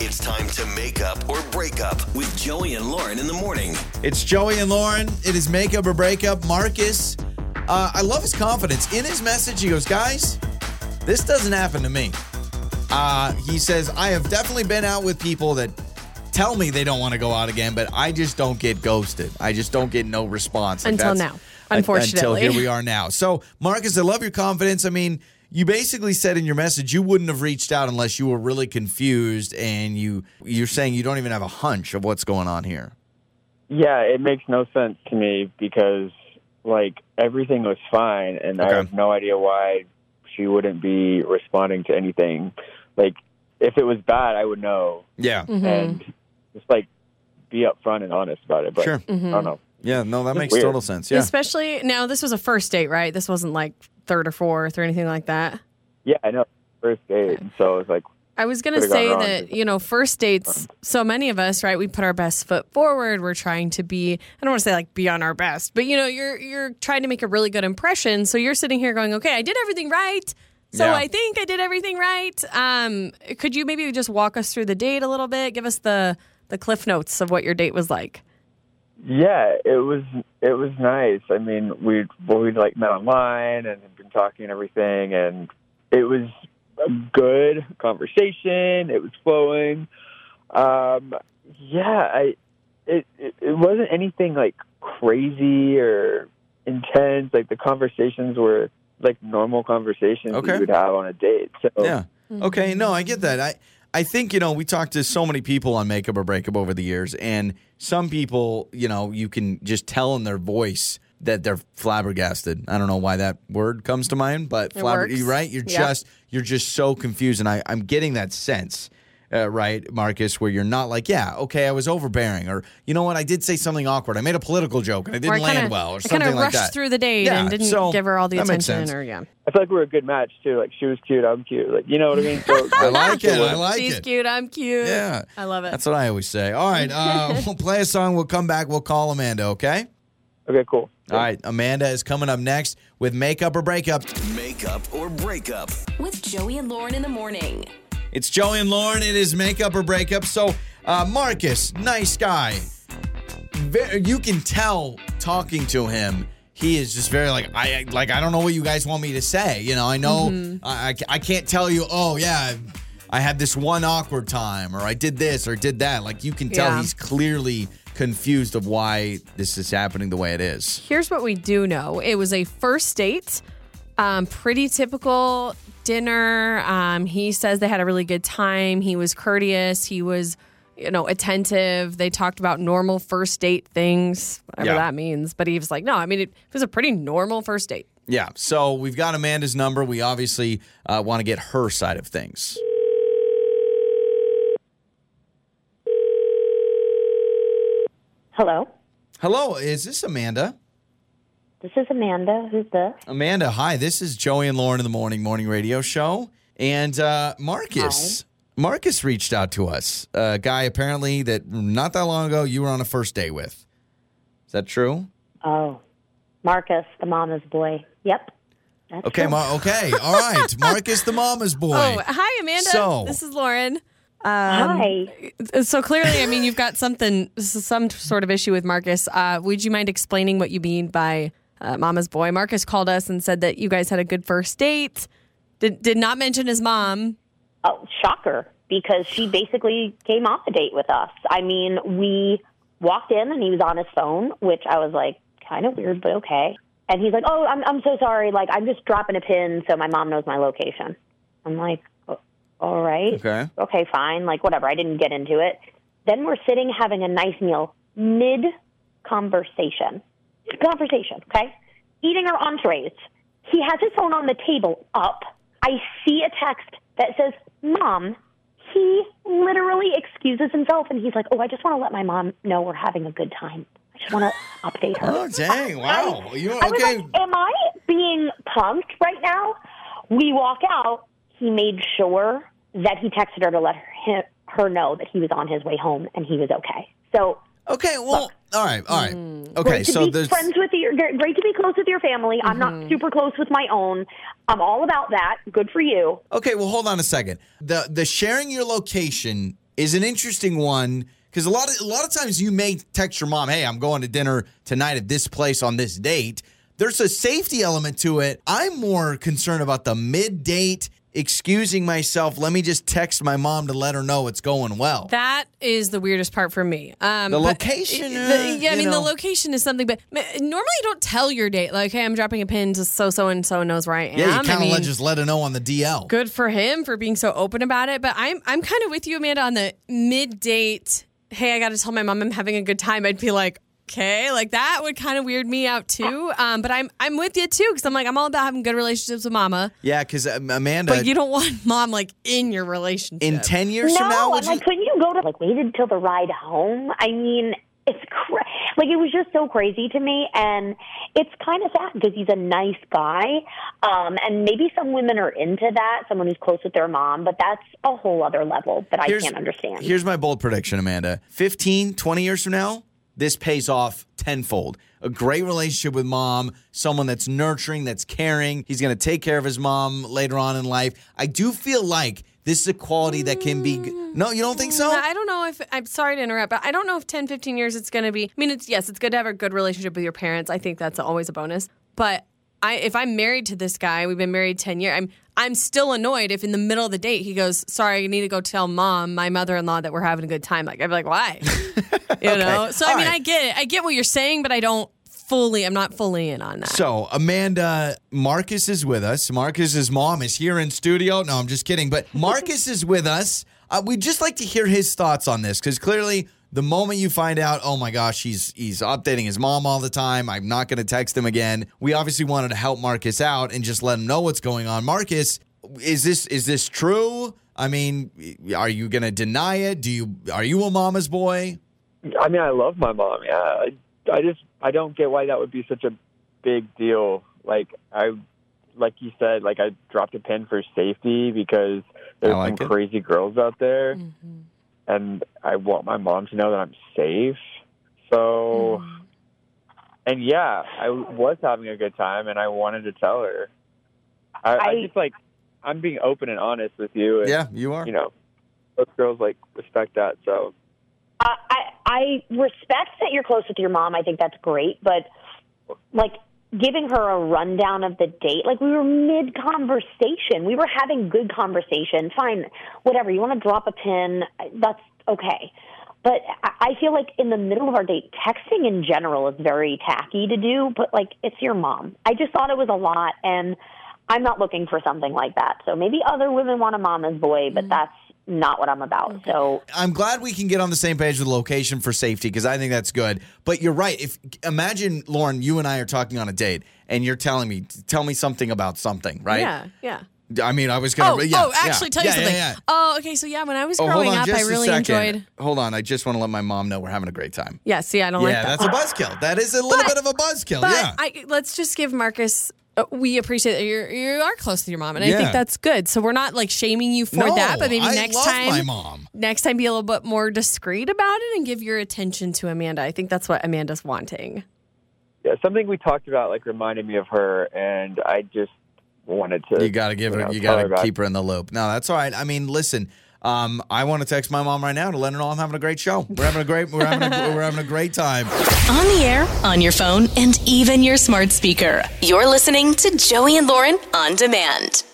It's time to make up or break up with Joey and Lauren in the morning. It's Joey and Lauren. It is make up or break up. Marcus, uh, I love his confidence. In his message, he goes, Guys, this doesn't happen to me. Uh, he says, I have definitely been out with people that tell me they don't want to go out again, but I just don't get ghosted. I just don't get no response. Like, Until that's- now, un- unfortunately. Until here we are now. So, Marcus, I love your confidence. I mean, you basically said in your message you wouldn't have reached out unless you were really confused and you you're saying you don't even have a hunch of what's going on here. Yeah, it makes no sense to me because like everything was fine, and I have no idea why she wouldn't be responding to anything. Like if it was bad, I would know, Yeah. Mm-hmm. and just like be upfront and honest about it. But Sure. I don't know. Yeah, no, that makes weird. total sense. Yeah. Especially now, this was a first date, right? This wasn't like third or fourth or anything like that. Yeah, I know. First date, so it's like I was going to say that, you know, first dates, so many of us, right? We put our best foot forward. We're trying to be, I don't want to say like be on our best, but you know, you're you're trying to make a really good impression. So you're sitting here going, "Okay, I did everything right." So Yeah. I think I did everything right. Um, could you maybe just walk us through the date a little bit? Give us the the cliff notes of what your date was like. Yeah, it was it was nice. I mean, we well, we like met online and had been talking and everything, and it was a good conversation. It was flowing. Um, yeah, I it, it it wasn't anything like crazy or intense. Like the conversations were like normal conversations okay. you would have on a date. So Yeah. Okay. No, I get that. I I think you know we talked to so many people on makeup or breakup over the years, and some people, you know, you can just tell in their voice that they're flabbergasted. I don't know why that word comes to mind, but It flabber- works. you're right. You're Yeah. just you're just so confused, and I I'm getting that sense. Uh, right, Marcus, where you're not like, yeah, okay, I was overbearing, or you know what, I did say something awkward. I made a political joke and it didn't Or I land kinda- well, or I something kind of like rushed that. through the date Yeah, and didn't so give her all the that makes attention. sense. Or yeah, I feel like we're a good match too. Like she was cute, I'm cute. Like you know what I mean? So I like it. I like she's it. cute. I'm cute. Yeah. I love it. That's what I always say. All right, uh, we'll play a song. We'll come back. We'll call Amanda. Okay. okay, cool. All right, Amanda is coming up next with makeup or breakup. Makeup or breakup. with Joey and Lauren in the morning. It's Joey and Lauren. It is makeup or breakup. So, uh, Marcus, nice guy. Very, you can tell talking to him. He is just very like I like I don't know what you guys want me to say. You know, I know I, I I can't tell you. Oh yeah, I had this one awkward time, or I did this or did that. Like you can tell Yeah. he's clearly confused of why this is happening the way it is. Here's what we do know it was a first date, um, pretty typical dinner. Um, he says they had a really good time. He was courteous. He was, you know, attentive. They talked about normal first date things, whatever Yeah. that means. But he was like, no, I mean, it, it was a pretty normal first date. Yeah. So we've got Amanda's number. We obviously uh, want to get her side of things. Hello, Hello, is this Amanda? This is Amanda. Who's this? Amanda, hi. This is Joey and Lauren in the morning morning radio show, and uh, Marcus. Marcus reached out to us. A guy apparently that not that long ago you were on a first date with. Is that true? Oh, Marcus, the mama's boy. Yep. That's Okay, true. Mar- okay, all right. Marcus, the mama's boy. Oh, hi, Amanda. So- this is Lauren. Hi. So clearly, I mean, you've got something, some sort of issue with Marcus. Uh, would you mind explaining what you mean by uh, mama's boy? Marcus called us and said that you guys had a good first date. Did, did not mention his mom. Oh, shocker, because she basically came off a date with us. I mean, we walked in and he was on his phone, which I was like, kind of weird, but okay. And he's like, "Oh, I'm I'm so sorry. Like, I'm just dropping a pin so my mom knows my location." I'm like, "Oh, "All right, Okay. okay, fine. Like, whatever. I didn't get into it." Then we're sitting having a nice meal mid conversation. Conversation, okay? Eating our entrees. He has his phone on the table up. I see a text that says, Mom, he literally excuses himself and he's like, Oh, I just want to let my mom know we're having a good time. I just want to update her. Oh, dang. Wow. you okay? I was like, Am I being punked right now? We walk out. He made sure that he texted her to let her, her know that he was on his way home and he was okay. So Okay, well, all right, all right. Mm. Okay, so be there's friends with your great to be close with your family. I'm Mm-hmm. not super close with my own. I'm all about that. Good for you. Okay, well, hold on a second. The the sharing your location is an interesting one because a lot of a lot of times you may text your mom, "Hey, I'm going to dinner tonight at this place on this date." There's a safety element to it. I'm more concerned about the mid date excusing myself. Let me just text my mom to let her know it's going well. That is the weirdest part for me. Um, The but- location, the- uh, yeah, I mean, know. the location is something, but normally you don't tell your date, like, hey, I'm dropping a pin to so so and so knows where I am. yeah, you kind of mean, let just let her know on the DL. good for him for being so open about it. But I'm I'm kind of with you, Amanda, on the mid date. Hey, I got to tell my mom I'm having a good time. I'd be like, okay, like that would kind of weird me out too. Um, but I'm I'm with you too because I'm like I'm all about having good relationships with mama, Yeah, because Amanda, but you don't want mom like in your relationship. in ten years no, from now, I'm would you? like, couldn't you go to like waited till the ride home? I mean, it's cra- like it was just so crazy to me, and it's kind of sad because he's a nice guy, um, and maybe some women are into that, someone who's close with their mom, but that's a whole other level that I can't understand. Here's my bold prediction, Amanda. 15, 20 years from now, this pays off tenfold. A great relationship with mom, someone that's nurturing, that's caring. He's going to take care of his mom later on in life. I do feel like this is a quality that can be. No, you don't think so? I don't know if I'm sorry to interrupt, but I don't know if 10, 15 years it's going to be. I mean, it's yes, it's good to have a good relationship with your parents. I think that's always a bonus. But I, if I'm married to this guy, we've been married 10 years. I'm I'm still annoyed if in the middle of the date he goes, "Sorry, I need to go tell mom, my mother-in-law, that we're having a good time." Like I'd be like, "Why?" you know. So I mean, right. I get it. I get what you're saying, but I don't fully. I'm not fully in on that. So, Amanda, Marcus is with us. Marcus's mom is here in studio. No, I'm just kidding. But Marcus is with us. Uh, we'd just like to hear his thoughts on this because clearly, the moment you find out, oh my gosh, he's he's updating his mom all the time. I'm not going to text him again. We obviously wanted to help Marcus out and just let him know what's going on. Marcus, is this is this true? I mean, are you going to deny it? Do you are you a mama's boy? I mean, I love my mom. Yeah, I, I just I don't get why that would be such a big deal. Like I, like you said, like I dropped a pin for safety because there's like some it. crazy girls out there, mm-hmm. And I want my mom to know that I'm safe. So, mm. and yeah, I was having a good time, and I wanted to tell her. I, I, I- just like I'm being open and honest with you. And, Yeah, you are. You know, most girls like respect that. So. I, I I respect that you're close with your mom. I think that's great, but like giving her a rundown of the date, like we were mid conversation, we were having good conversation. Fine, whatever. You want to drop a pin, that's okay. But I feel like in the middle of our date, texting in general is very tacky to do. But like, it's your mom. I just thought it was a lot, and I'm not looking for something like that. So maybe other women want a mama's boy, but mm. that's not what I'm about. So I'm glad we can get on the same page with location for safety because I think that's good. But you're right. If imagine Lauren, you and I are talking on a date, and you're telling me, tell me something about something, right? Yeah, yeah. I mean, I was gonna. Oh, yeah, oh, actually, yeah, tell you yeah, something. Yeah, yeah. Oh, okay. So yeah, when I was Oh, growing on up, I really enjoyed. Hold on, I just want to let my mom know we're having a great time. Yeah, see, I don't like that. yeah, that's a buzzkill. That is a little But- bit of a buzzkill. Yeah. I, let's just give Marcus. Uh, we appreciate that you're you are close to your mom, and I Yeah. think that's good. So we're not like shaming you for no, that, but maybe I next love time, my mom. next time, be a little bit more discreet about it and give your attention to Amanda. I think that's what Amanda's wanting. yeah, something we talked about like reminded me of her, and I just wanted to. You got to give her. know, You tell got to about keep her in the loop. No, that's all right. I mean, listen. Um, I want to text my mom right now to let her know I'm having a great show. We're having a great. We're having a, we're having a great time. On the air, on your phone, and even your smart speaker. You're listening to Joey and Lauren on demand.